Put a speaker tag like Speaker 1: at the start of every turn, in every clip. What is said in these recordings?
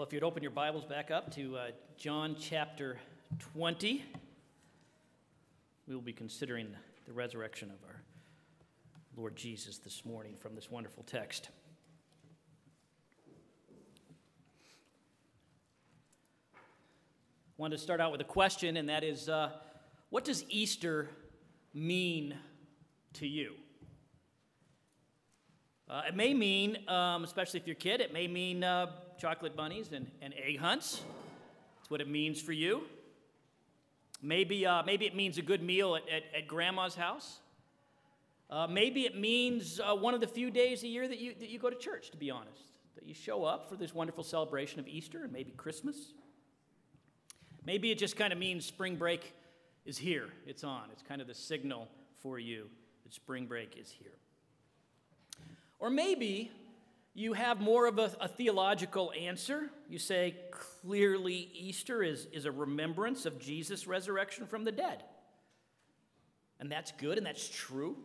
Speaker 1: Well, if you'd open your Bibles back up to uh, John chapter 20, we will be considering the resurrection of our Lord Jesus this morning from this wonderful text. I wanted to start out with a question, and that is uh, what does Easter mean to you? Uh, it may mean, um, especially if you're a kid, it may mean uh, chocolate bunnies and, and egg hunts. That's what it means for you. Maybe, uh, maybe it means a good meal at, at, at grandma's house. Uh, maybe it means uh, one of the few days a year that you, that you go to church, to be honest, that you show up for this wonderful celebration of Easter and maybe Christmas. Maybe it just kind of means spring break is here, it's on. It's kind of the signal for you that spring break is here. Or maybe you have more of a, a, theological answer. You say, clearly, Easter is, is a remembrance of Jesus' resurrection from the dead. And that's good and that's true.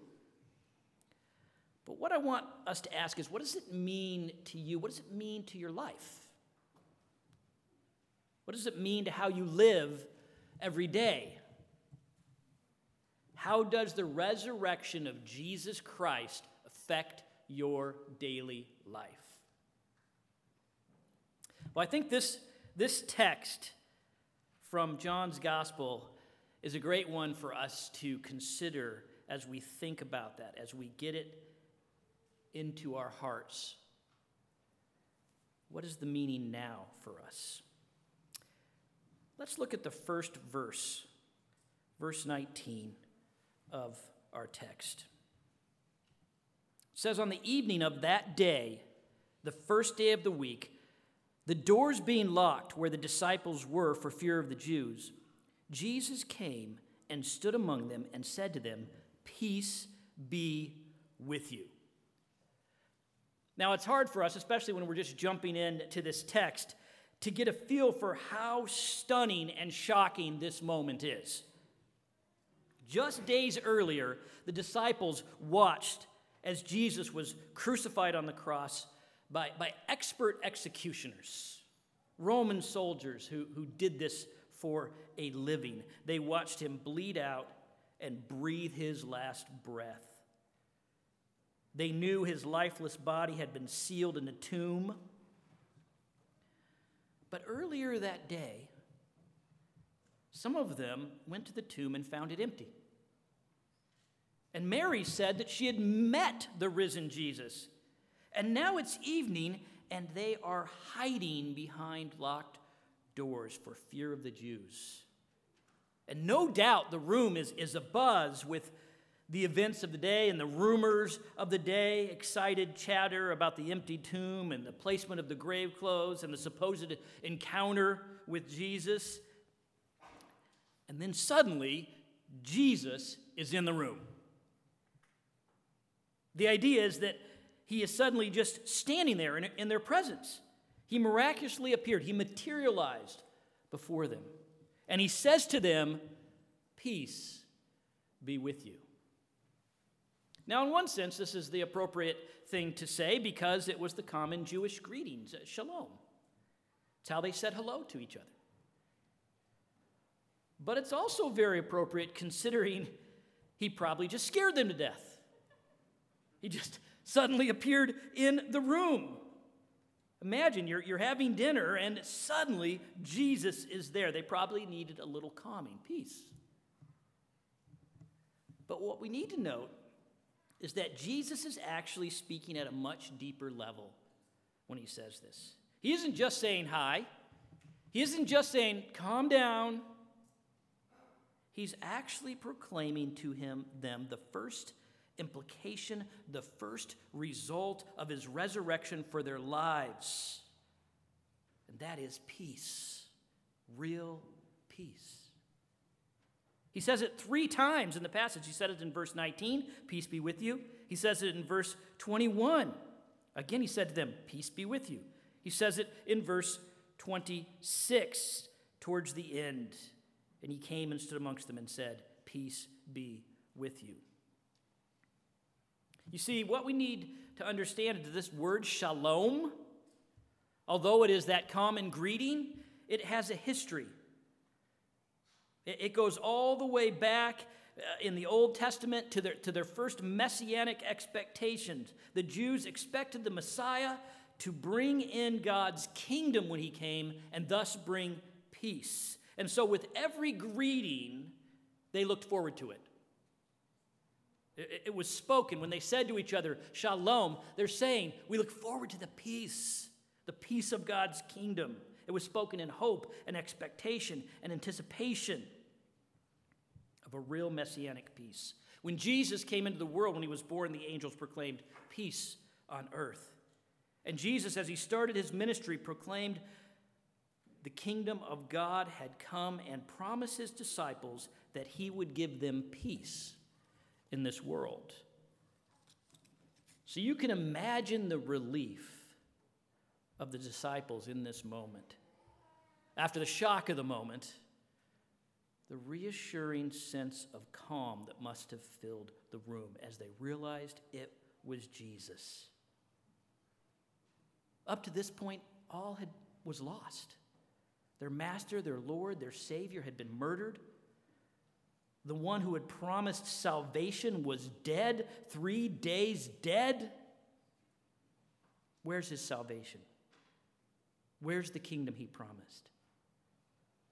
Speaker 1: But what I want us to ask is what does it mean to you? What does it mean to your life? What does it mean to how you live every day? How does the resurrection of Jesus Christ affect your daily life. Well, I think this, this text from John's gospel is a great one for us to consider as we think about that, as we get it into our hearts. What is the meaning now for us? Let's look at the first verse, verse 19 of our text. It says, On the evening of that day, the first day of the week, the doors being locked where the disciples were for fear of the Jews, Jesus came and stood among them and said to them, Peace be with you. Now, it's hard for us, especially when we're just jumping into this text, to get a feel for how stunning and shocking this moment is. Just days earlier, the disciples watched as Jesus was crucified on the cross by, by expert executioners, Roman soldiers who, who did this for a living. They watched him bleed out and breathe his last breath. They knew his lifeless body had been sealed in a tomb. But earlier that day, some of them went to the tomb and found it empty. And Mary said that she had met the risen Jesus. And now it's evening, and they are hiding behind locked doors for fear of the Jews. And no doubt the room is, is abuzz with the events of the day and the rumors of the day, excited chatter about the empty tomb and the placement of the grave clothes and the supposed encounter with Jesus. And then suddenly, Jesus is in the room. The idea is that he is suddenly just standing there in, in their presence. He miraculously appeared, he materialized before them. And he says to them, Peace be with you. Now, in one sense, this is the appropriate thing to say because it was the common Jewish greetings, uh, shalom. It's how they said hello to each other. But it's also very appropriate considering he probably just scared them to death. He just suddenly appeared in the room. Imagine you're, you're having dinner and suddenly Jesus is there. They probably needed a little calming peace. But what we need to note is that Jesus is actually speaking at a much deeper level when he says this. He isn't just saying hi, he isn't just saying, calm down. He's actually proclaiming to him them the first implication, the first result of his resurrection for their lives. And that is peace, real peace. He says it three times in the passage. He said it in verse 19, peace be with you. He says it in verse 21. Again, he said to them, peace be with you. He says it in verse 26, towards the end. And he came and stood amongst them and said, Peace be with you. You see, what we need to understand is this word shalom, Although it is that common greeting, it has a history. It goes all the way back uh, in the Old Testament to their, to their first messianic expectations. The Jews expected the Messiah to bring in God's kingdom when he came and thus bring peace. And so, with every greeting, they looked forward to it. It, was spoken when they said to each other, Shalom, they're saying, We look forward to the peace, the peace of God's kingdom. It was spoken in hope and expectation and anticipation of a real messianic peace. When Jesus came into the world, when he was born, the angels proclaimed peace on earth. And Jesus, as he started his ministry, proclaimed the kingdom of God had come and promised his disciples that he would give them peace in this world. So you can imagine the relief of the disciples in this moment. After the shock of the moment, the reassuring sense of calm that must have filled the room as they realized it was Jesus. Up to this point, all had, was lost. Their master, their Lord, their Savior had been murdered. The one who had promised salvation was dead, three days dead. Where's his salvation? Where's the kingdom he promised?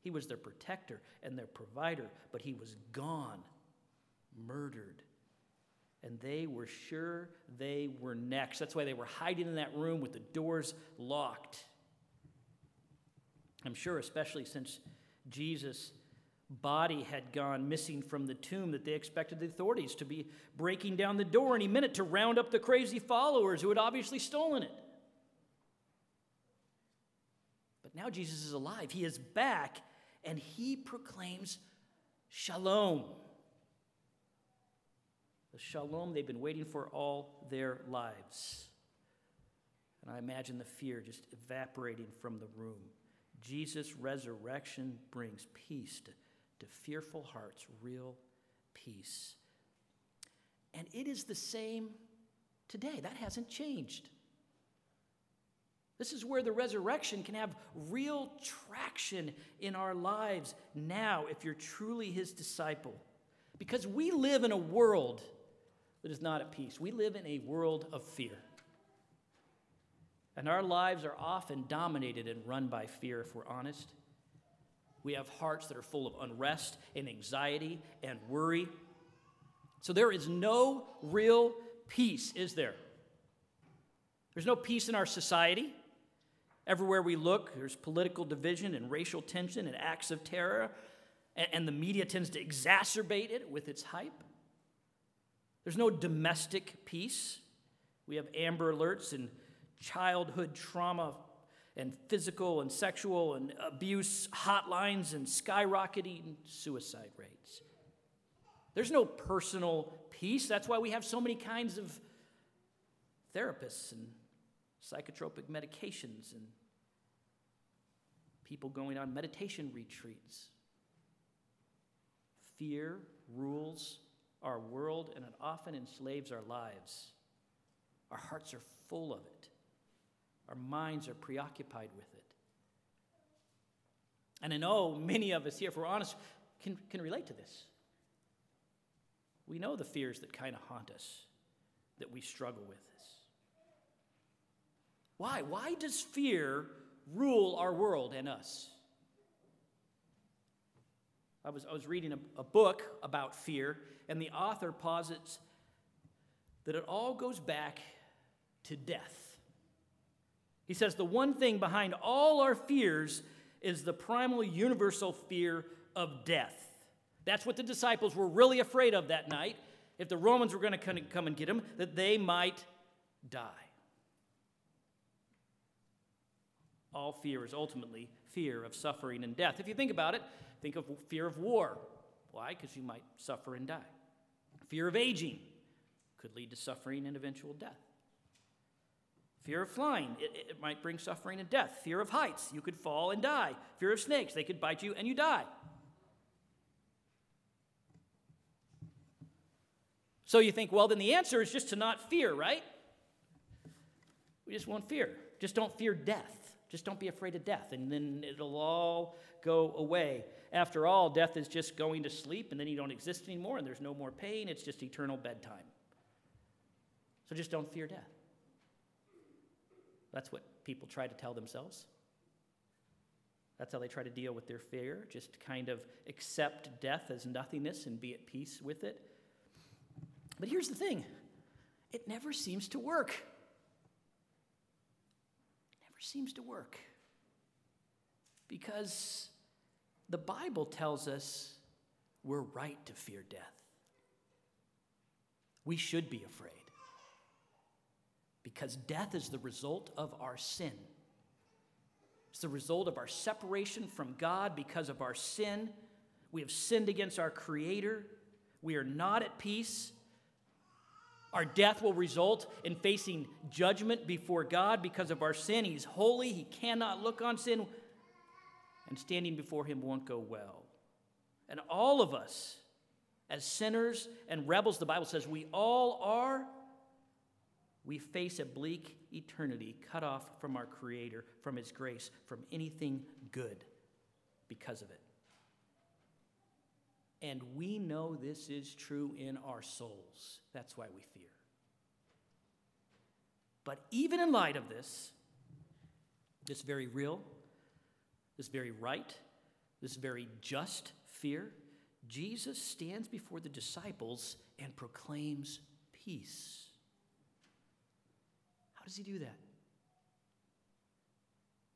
Speaker 1: He was their protector and their provider, but he was gone, murdered. And they were sure they were next. That's why they were hiding in that room with the doors locked. I'm sure, especially since Jesus' body had gone missing from the tomb, that they expected the authorities to be breaking down the door any minute to round up the crazy followers who had obviously stolen it. But now Jesus is alive. He is back and he proclaims shalom. The shalom they've been waiting for all their lives. And I imagine the fear just evaporating from the room. Jesus' resurrection brings peace to, to fearful hearts, real peace. And it is the same today. That hasn't changed. This is where the resurrection can have real traction in our lives now if you're truly his disciple. Because we live in a world that is not at peace, we live in a world of fear. And our lives are often dominated and run by fear, if we're honest. We have hearts that are full of unrest and anxiety and worry. So there is no real peace, is there? There's no peace in our society. Everywhere we look, there's political division and racial tension and acts of terror, and, the media tends to exacerbate it with its hype. There's no domestic peace. We have Amber Alerts and childhood trauma and physical and sexual and abuse hotlines and skyrocketing suicide rates. There's no personal peace. That's why we have so many kinds of therapists and psychotropic medications and people going on meditation retreats. Fear rules our world and it often enslaves our lives. Our hearts are full of it, our minds are preoccupied with it. And I know many of us here, if we're honest, can, can relate to this. We know the fears that kind of haunt us, that we struggle with. This. Why? Why does fear rule our world and us? I was, I was reading a, a book about fear, and the author posits that it all goes back to death. He says the one thing behind all our fears is the primal universal fear of death. That's what the disciples were really afraid of that night. If the Romans were going to come and get them, that they might die. All fear is ultimately fear of suffering and death. If you think about it, think of fear of war. Why? Because you might suffer and die. Fear of aging could lead to suffering and eventual death. Fear of flying, it, it, might bring suffering and death. Fear of heights, you could fall and die. Fear of snakes, they could bite you and you die. So you think, well, then the answer is just to not fear, right? We just won't fear. Just don't fear death. Just don't be afraid of death, and then it'll all go away. After all, death is just going to sleep, and then you don't exist anymore, and there's no more pain. It's just eternal bedtime. So just don't fear death. That's what people try to tell themselves. That's how they try to deal with their fear, just kind of accept death as nothingness and be at peace with it. But here's the thing it never seems to work. It never seems to work. Because the Bible tells us we're right to fear death. We should be afraid. Because death is the result of our sin. It's the result of our separation from God because of our sin. We have sinned against our Creator. We are not at peace. Our death will result in facing judgment before God because of our sin. He's holy, He cannot look on sin, and standing before Him won't go well. And all of us, as sinners and rebels, the Bible says we all are we face a bleak eternity cut off from our Creator, from His grace, from anything good because of it. And we know this is true in our souls. That's why we fear. But even in light of this, this very real, this very right, this very just fear, Jesus stands before the disciples and proclaims peace. How does he do that?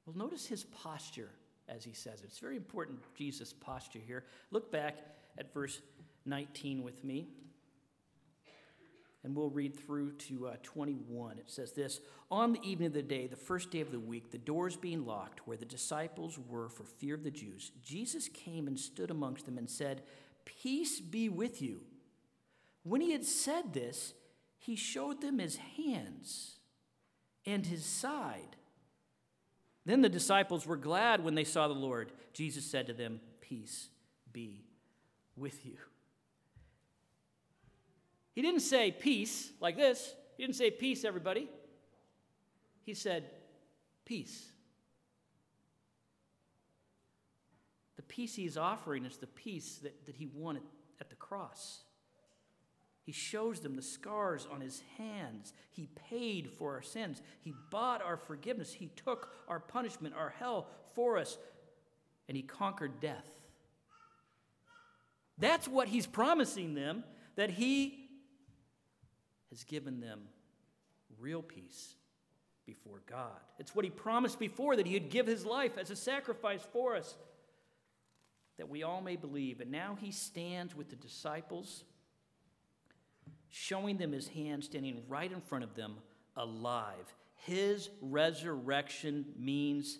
Speaker 1: Well, notice his posture as he says it. It's very important, Jesus' posture here. Look back at verse 19 with me. And we'll read through to uh, 21. It says this On the evening of the day, the first day of the week, the doors being locked where the disciples were for fear of the Jews, Jesus came and stood amongst them and said, Peace be with you. When he had said this, he showed them his hands and his side. Then the disciples were glad when they saw the Lord. Jesus said to them, Peace be with you. He didn't say peace like this. He didn't say peace, everybody. He said, Peace. The peace he's offering is the peace that, that he won at, at the cross. He shows them the scars on his hands. He paid for our sins. He bought our forgiveness. He took our punishment, our hell for us, and he conquered death. That's what he's promising them, that he has given them real peace before God. It's what he promised before that he'd give his life as a sacrifice for us, that we all may believe. And now he stands with the disciples showing them his hand standing right in front of them, alive. His resurrection means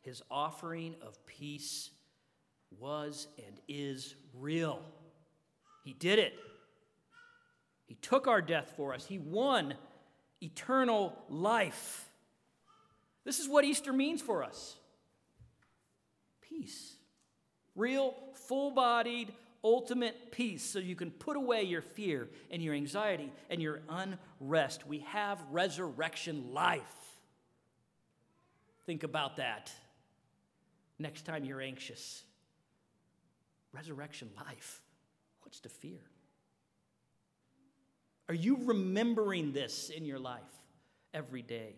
Speaker 1: his offering of peace was and is real. He did it. He took our death for us, he won eternal life. This is what Easter means for us peace. Real, full bodied, ultimate peace so you can put away your fear and your anxiety and your unrest. We have resurrection life. Think about that next time you're anxious. Resurrection life. What's to fear? Are you remembering this in your life every day?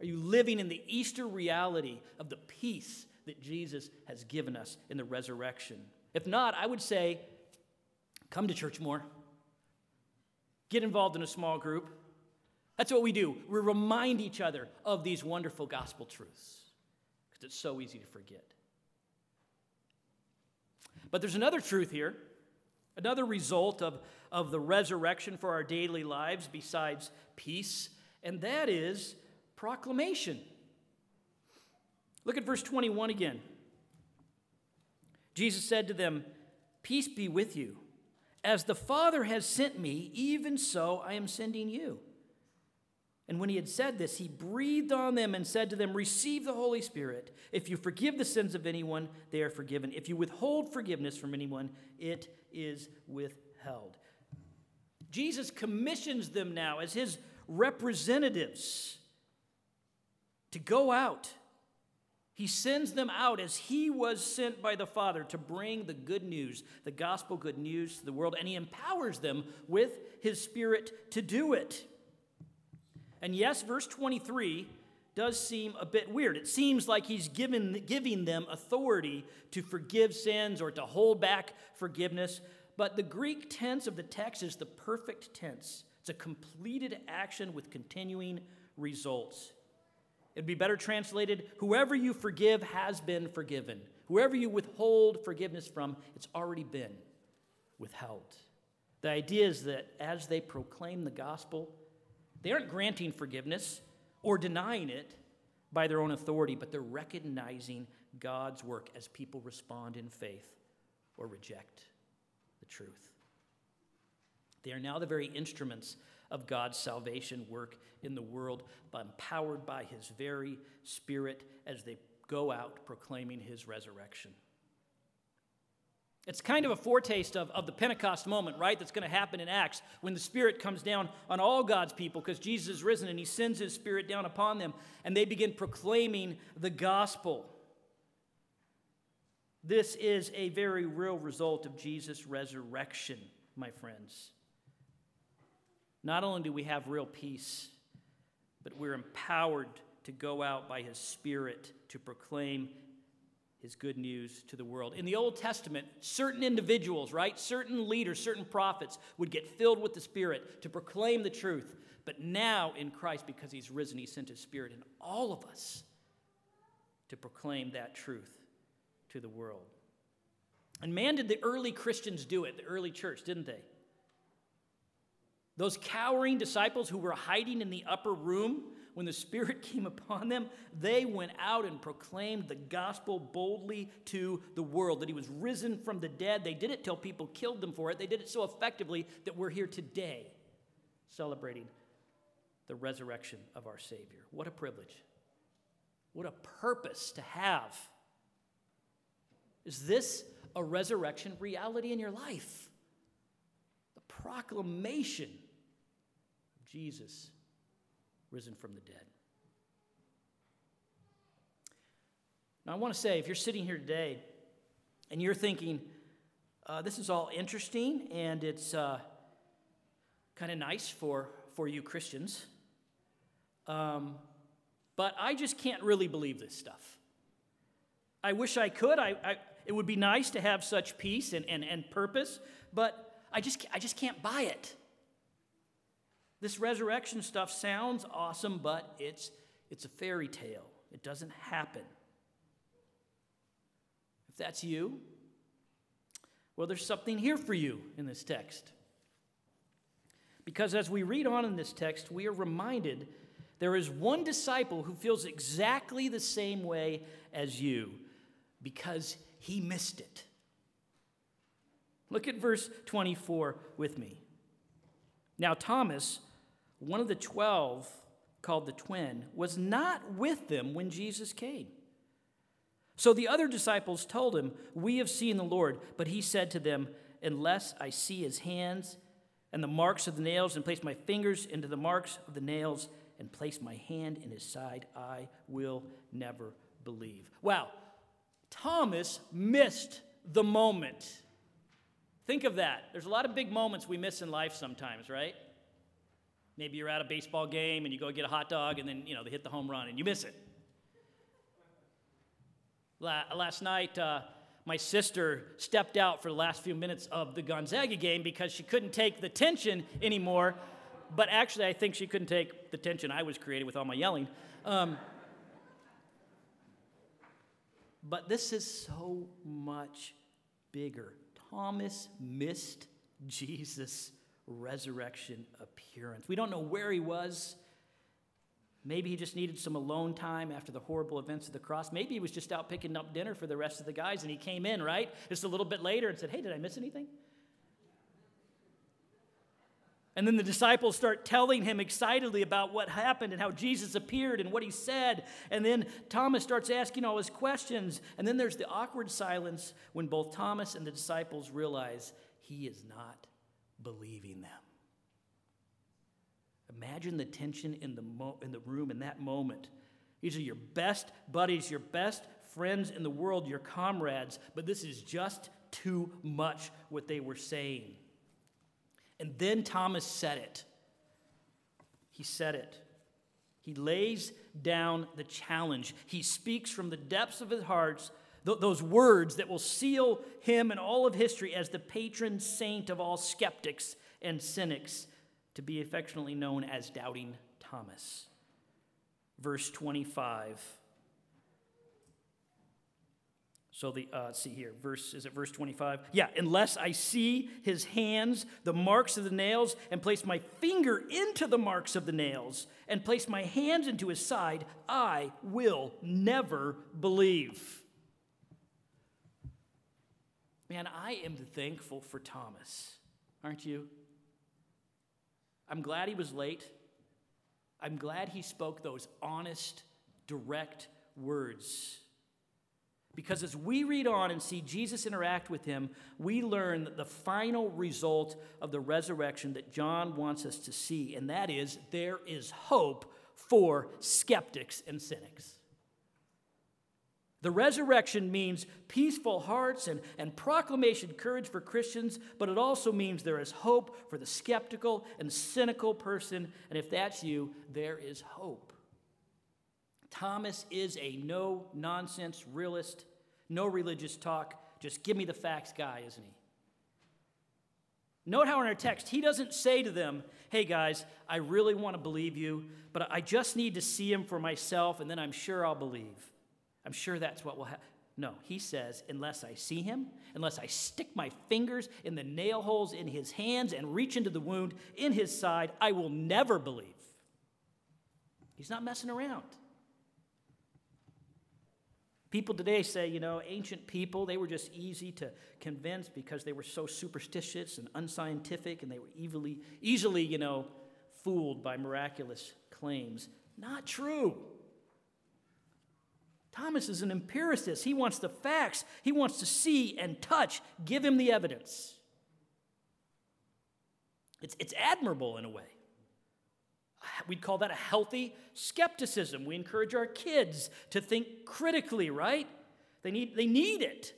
Speaker 1: Are you living in the Easter reality of the peace that Jesus has given us in the resurrection? If not, I would say come to church more, get involved in a small group. That's what we do. We remind each other of these wonderful gospel truths because it's so easy to forget. But there's another truth here, another result of, of the resurrection for our daily lives besides peace, and that is proclamation. Look at verse 21 again. Jesus said to them, Peace be with you. As the Father has sent me, even so I am sending you. And when he had said this, he breathed on them and said to them, Receive the Holy Spirit. If you forgive the sins of anyone, they are forgiven. If you withhold forgiveness from anyone, it is withheld. Jesus commissions them now as his representatives to go out He sends them out as he was sent by the Father to bring the good news, the gospel good news to the world, and he empowers them with his Spirit to do it. And yes, verse 23 does seem a bit weird. It seems like he's given, giving them authority to forgive sins or to hold back forgiveness. But the Greek tense of the text is the perfect tense, it's a completed action with continuing results. It'd be better translated whoever you forgive has been forgiven. Whoever you withhold forgiveness from, it's already been withheld. The idea is that as they proclaim the gospel, they aren't granting forgiveness or denying it by their own authority, but they're recognizing God's work as people respond in faith or reject the truth. They are now the very instruments of God's salvation work in the world, but empowered by his very spirit as they go out proclaiming his resurrection. It's kind of a foretaste of, of the Pentecost moment, right? That's going to happen in Acts when the Spirit comes down on all God's people because Jesus is risen and He sends His Spirit down upon them and they begin proclaiming the gospel. This is a very real result of Jesus' resurrection, my friends. Not only do we have real peace, but we're empowered to go out by His Spirit to proclaim His good news to the world. In the Old Testament, certain individuals, right, certain leaders, certain prophets would get filled with the Spirit to proclaim the truth. But now in Christ, because He's risen, He sent His Spirit in all of us to proclaim that truth to the world. And man, did the early Christians do it, the early church, didn't they? Those cowering disciples who were hiding in the upper room when the Spirit came upon them, they went out and proclaimed the gospel boldly to the world that He was risen from the dead. They did it till people killed them for it. They did it so effectively that we're here today celebrating the resurrection of our Savior. What a privilege. What a purpose to have. Is this a resurrection reality in your life? The proclamation Jesus risen from the dead. Now, I want to say if you're sitting here today and you're thinking, uh, this is all interesting and it's uh, kind of nice for, for you Christians, um, but I just can't really believe this stuff. I wish I could. I, I, it would be nice to have such peace and, and, and purpose, but I just, I just can't buy it. This resurrection stuff sounds awesome, but it's, it's a fairy tale. It doesn't happen. If that's you, well, there's something here for you in this text. Because as we read on in this text, we are reminded there is one disciple who feels exactly the same way as you because he missed it. Look at verse 24 with me. Now, Thomas, one of the twelve, called the twin, was not with them when Jesus came. So the other disciples told him, We have seen the Lord. But he said to them, Unless I see his hands and the marks of the nails, and place my fingers into the marks of the nails, and place my hand in his side, I will never believe. Wow, Thomas missed the moment. Think of that. There's a lot of big moments we miss in life sometimes, right? Maybe you're at a baseball game and you go get a hot dog and then, you know, they hit the home run and you miss it. Last night, uh, my sister stepped out for the last few minutes of the Gonzaga game because she couldn't take the tension anymore. But actually, I think she couldn't take the tension I was creating with all my yelling. Um, but this is so much bigger. Thomas missed Jesus' resurrection appearance. We don't know where he was. Maybe he just needed some alone time after the horrible events of the cross. Maybe he was just out picking up dinner for the rest of the guys and he came in, right? Just a little bit later and said, Hey, did I miss anything? And then the disciples start telling him excitedly about what happened and how Jesus appeared and what he said. And then Thomas starts asking all his questions. And then there's the awkward silence when both Thomas and the disciples realize he is not believing them. Imagine the tension in the, mo- in the room in that moment These are your best buddies, your best friends in the world, your comrades, but this is just too much what they were saying. And then Thomas said it. He said it. He lays down the challenge. He speaks from the depths of his heart th- those words that will seal him and all of history as the patron saint of all skeptics and cynics, to be affectionately known as Doubting Thomas. Verse 25. So the uh, see here, verse is it verse 25? Yeah, unless I see his hands, the marks of the nails, and place my finger into the marks of the nails, and place my hands into his side, I will never believe. Man, I am thankful for Thomas, aren't you? I'm glad he was late. I'm glad he spoke those honest, direct words. Because as we read on and see Jesus interact with him, we learn the final result of the resurrection that John wants us to see, and that is there is hope for skeptics and cynics. The resurrection means peaceful hearts and, and proclamation courage for Christians, but it also means there is hope for the skeptical and cynical person. And if that's you, there is hope. Thomas is a no nonsense realist, no religious talk, just give me the facts guy, isn't he? Note how in our text, he doesn't say to them, Hey guys, I really want to believe you, but I just need to see him for myself, and then I'm sure I'll believe. I'm sure that's what will happen. No, he says, unless I see him, unless I stick my fingers in the nail holes in his hands and reach into the wound in his side, I will never believe. He's not messing around. People today say, you know, ancient people, they were just easy to convince because they were so superstitious and unscientific and they were easily, easily you know, fooled by miraculous claims. Not true. Thomas is an empiricist. He wants the facts, he wants to see and touch. Give him the evidence. It's, it's admirable in a way. We'd call that a healthy skepticism. We encourage our kids to think critically, right? They need, they need it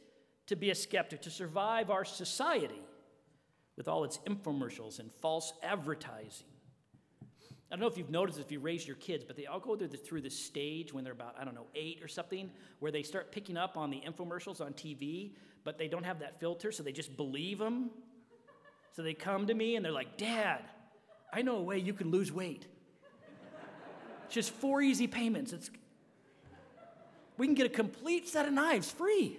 Speaker 1: to be a skeptic, to survive our society with all its infomercials and false advertising. I don't know if you've noticed if you raise your kids, but they all go through the, through this stage when they're about, I don't know, eight or something, where they start picking up on the infomercials on TV, but they don't have that filter, so they just believe them. So they come to me and they're like, Dad, I know a way you can lose weight. It's just four easy payments. It's, we can get a complete set of knives free.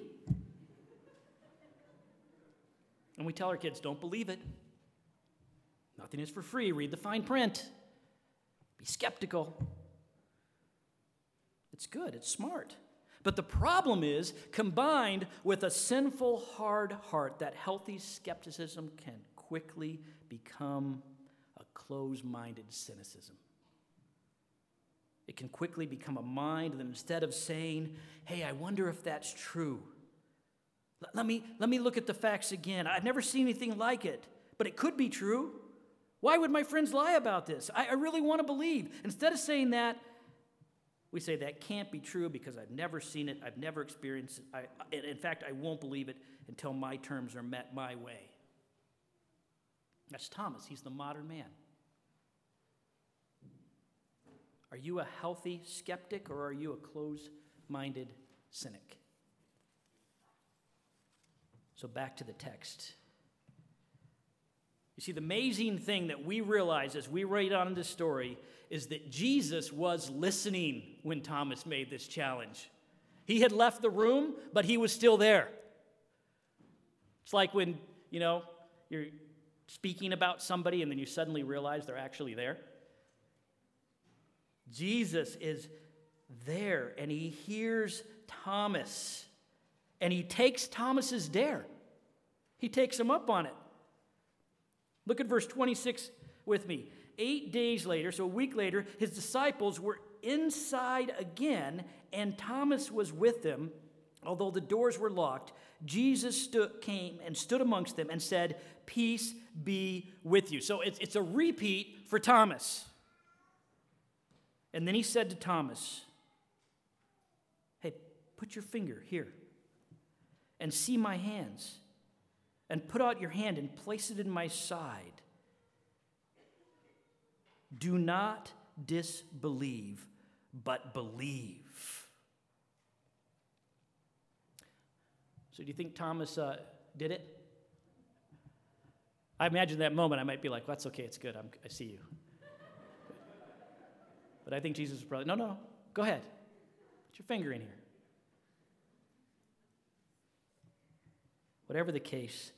Speaker 1: And we tell our kids, don't believe it. Nothing is for free. Read the fine print. Be skeptical. It's good, it's smart. But the problem is, combined with a sinful, hard heart, that healthy skepticism can quickly become a closed minded cynicism. It can quickly become a mind that instead of saying, hey, I wonder if that's true, let me, let me look at the facts again. I've never seen anything like it, but it could be true. Why would my friends lie about this? I, I really want to believe. Instead of saying that, we say that can't be true because I've never seen it, I've never experienced it. I, in fact, I won't believe it until my terms are met my way. That's Thomas. He's the modern man. Are you a healthy skeptic or are you a closed minded cynic? So back to the text. You see, the amazing thing that we realize as we read on this story is that Jesus was listening when Thomas made this challenge. He had left the room, but he was still there. It's like when, you know, you're speaking about somebody and then you suddenly realize they're actually there. Jesus is there and he hears Thomas and he takes Thomas's dare. He takes him up on it. Look at verse 26 with me. Eight days later, so a week later, his disciples were inside again, and Thomas was with them. Although the doors were locked, Jesus stood, came and stood amongst them and said, Peace be with you. So it's, it's a repeat for Thomas. And then he said to Thomas, Hey, put your finger here and see my hands, and put out your hand and place it in my side. Do not disbelieve, but believe. So, do you think Thomas uh, did it? I imagine that moment I might be like, well, that's okay, it's good, I'm, I see you. But I think Jesus was probably, no, no, go ahead. Put your finger in here. Whatever the case,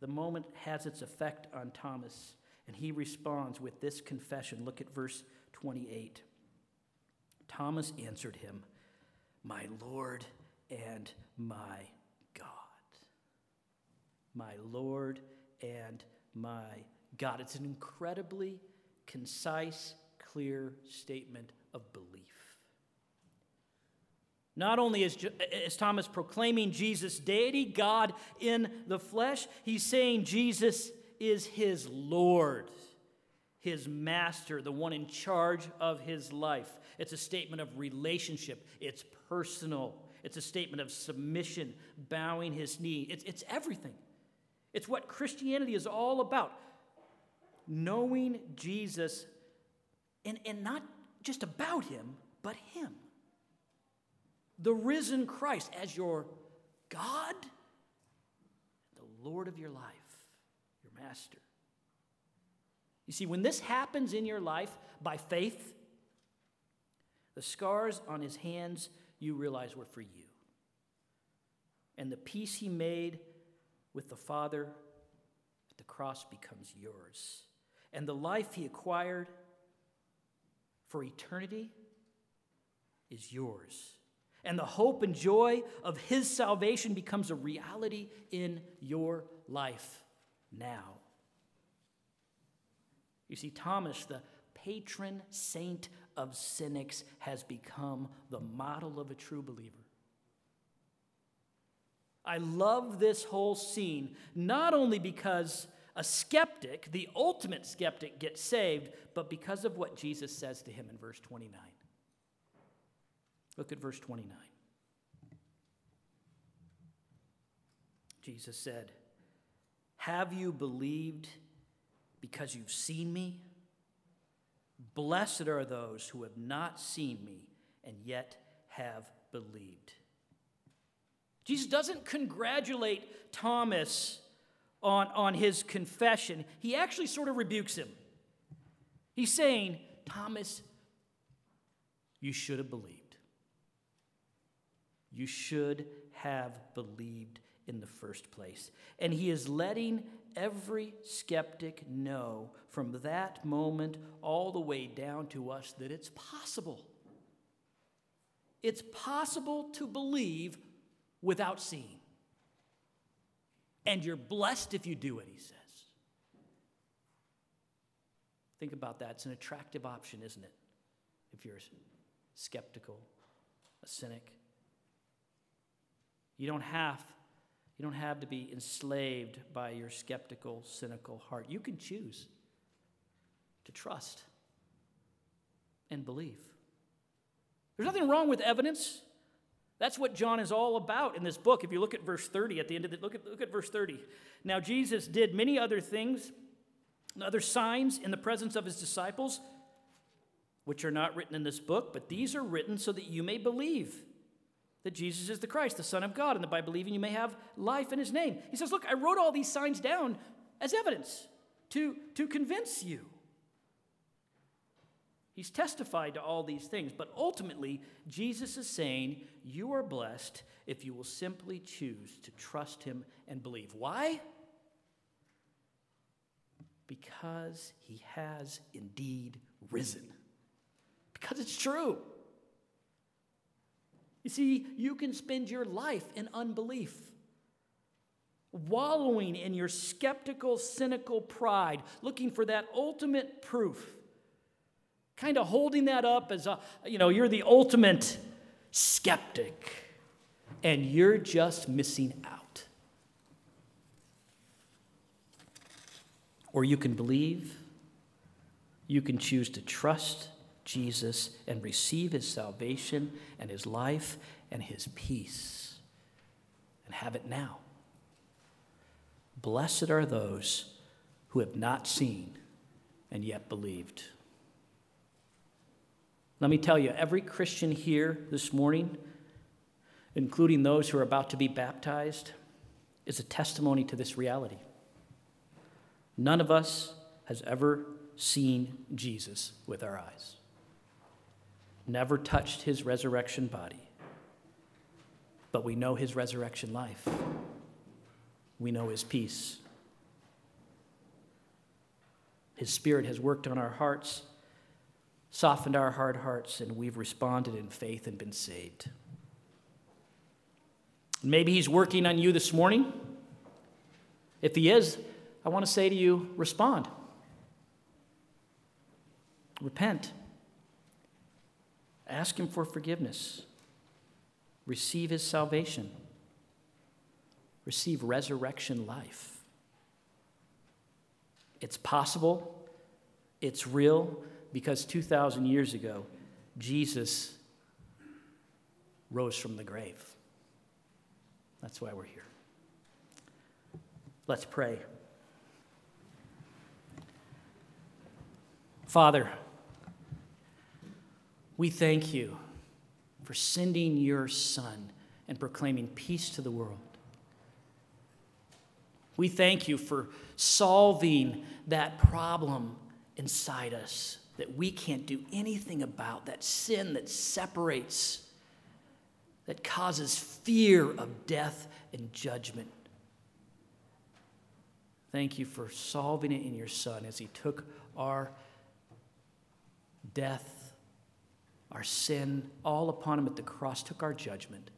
Speaker 1: the moment has its effect on Thomas, and he responds with this confession. Look at verse 28. Thomas answered him, My Lord and my God. My Lord and my God. It's an incredibly concise, clear statement of belief. Not only is, is Thomas proclaiming Jesus' deity, God in the flesh, he's saying Jesus is his Lord, his master, the one in charge of his life. It's a statement of relationship, it's personal, it's a statement of submission, bowing his knee. It's, it's everything. It's what Christianity is all about. Knowing Jesus and, and not just about him, but him the risen Christ as your God, the Lord of your life, your master. You see, when this happens in your life by faith, the scars on his hands you realize were for you. And the peace he made with the Father at the cross becomes yours. And the life he acquired for eternity is yours and the hope and joy of his salvation becomes a reality in your life now. You see, Thomas, the patron saint of cynics, has become the model of a true believer. I love this whole scene, not only because a skeptic, the ultimate skeptic, gets saved, but because of what Jesus says to him in verse 29. Look at verse 29. Jesus said, Have you believed because you've seen me? Blessed are those who have not seen me and yet have believed. Jesus doesn't congratulate Thomas on, on his confession, he actually sort of rebukes him. He's saying, Thomas, you should have believed. You should have believed in the first place. And he is letting every skeptic know from that moment all the way down to us that it's possible. It's possible to believe without seeing. And you're blessed if you do it, he says. Think about that. It's an attractive option, isn't it? If you're skeptical, a cynic. You don't have you don't have to be enslaved by your skeptical, cynical heart. You can choose to trust and believe. There's nothing wrong with evidence. That's what John is all about in this book. If you look at verse 30 at the end of it, look at, look at verse 30. Now, Jesus did many other things, other signs in the presence of his disciples, which are not written in this book, but these are written so that you may believe that Jesus is the Christ, the Son of God, and that by believing you may have life in his name. He says, Look, I wrote all these signs down as evidence to, to convince you. He's testified to all these things, but ultimately, Jesus is saying, You are blessed if you will simply choose to trust him and believe. Why? Because he has indeed risen. Because it's true. You see, you can spend your life in unbelief, wallowing in your skeptical, cynical pride, looking for that ultimate proof, kind of holding that up as a, you know, you're the ultimate skeptic, and you're just missing out. Or you can believe, you can choose to trust Jesus and receive his salvation and his life and his peace. And have it now. Blessed are those who have not seen and yet believed. Let me tell you, every Christian here this morning, including those who are about to be baptized, is a testimony to this reality. None of us has ever seen Jesus with our eyes, never touched his resurrection body, but we know his resurrection life. We know his peace. His Spirit has worked on our hearts, softened our hard hearts, and we've responded in faith and been saved. Maybe He's working on you this morning. If He is, I want to say to you respond. Repent. Ask Him for forgiveness. Receive His salvation. Receive resurrection life. It's possible, it's real, because 2,000 years ago, Jesus rose from the grave. That's why we're here. Let's pray. Father, we thank you for sending your Son and proclaiming peace to the world. We thank you for solving that problem inside us that we can't do anything about, that sin that separates, that causes fear of death and judgment. Thank you for solving it in your Son as He took our death, our sin, all upon Him at the cross, took our judgment,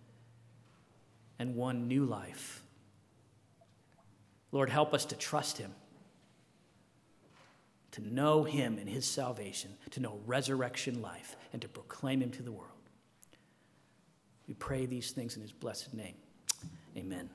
Speaker 1: and won new life. Lord, help us to trust him, to know him and his salvation, to know resurrection life, and to proclaim him to the world. We pray these things in his blessed name. Amen.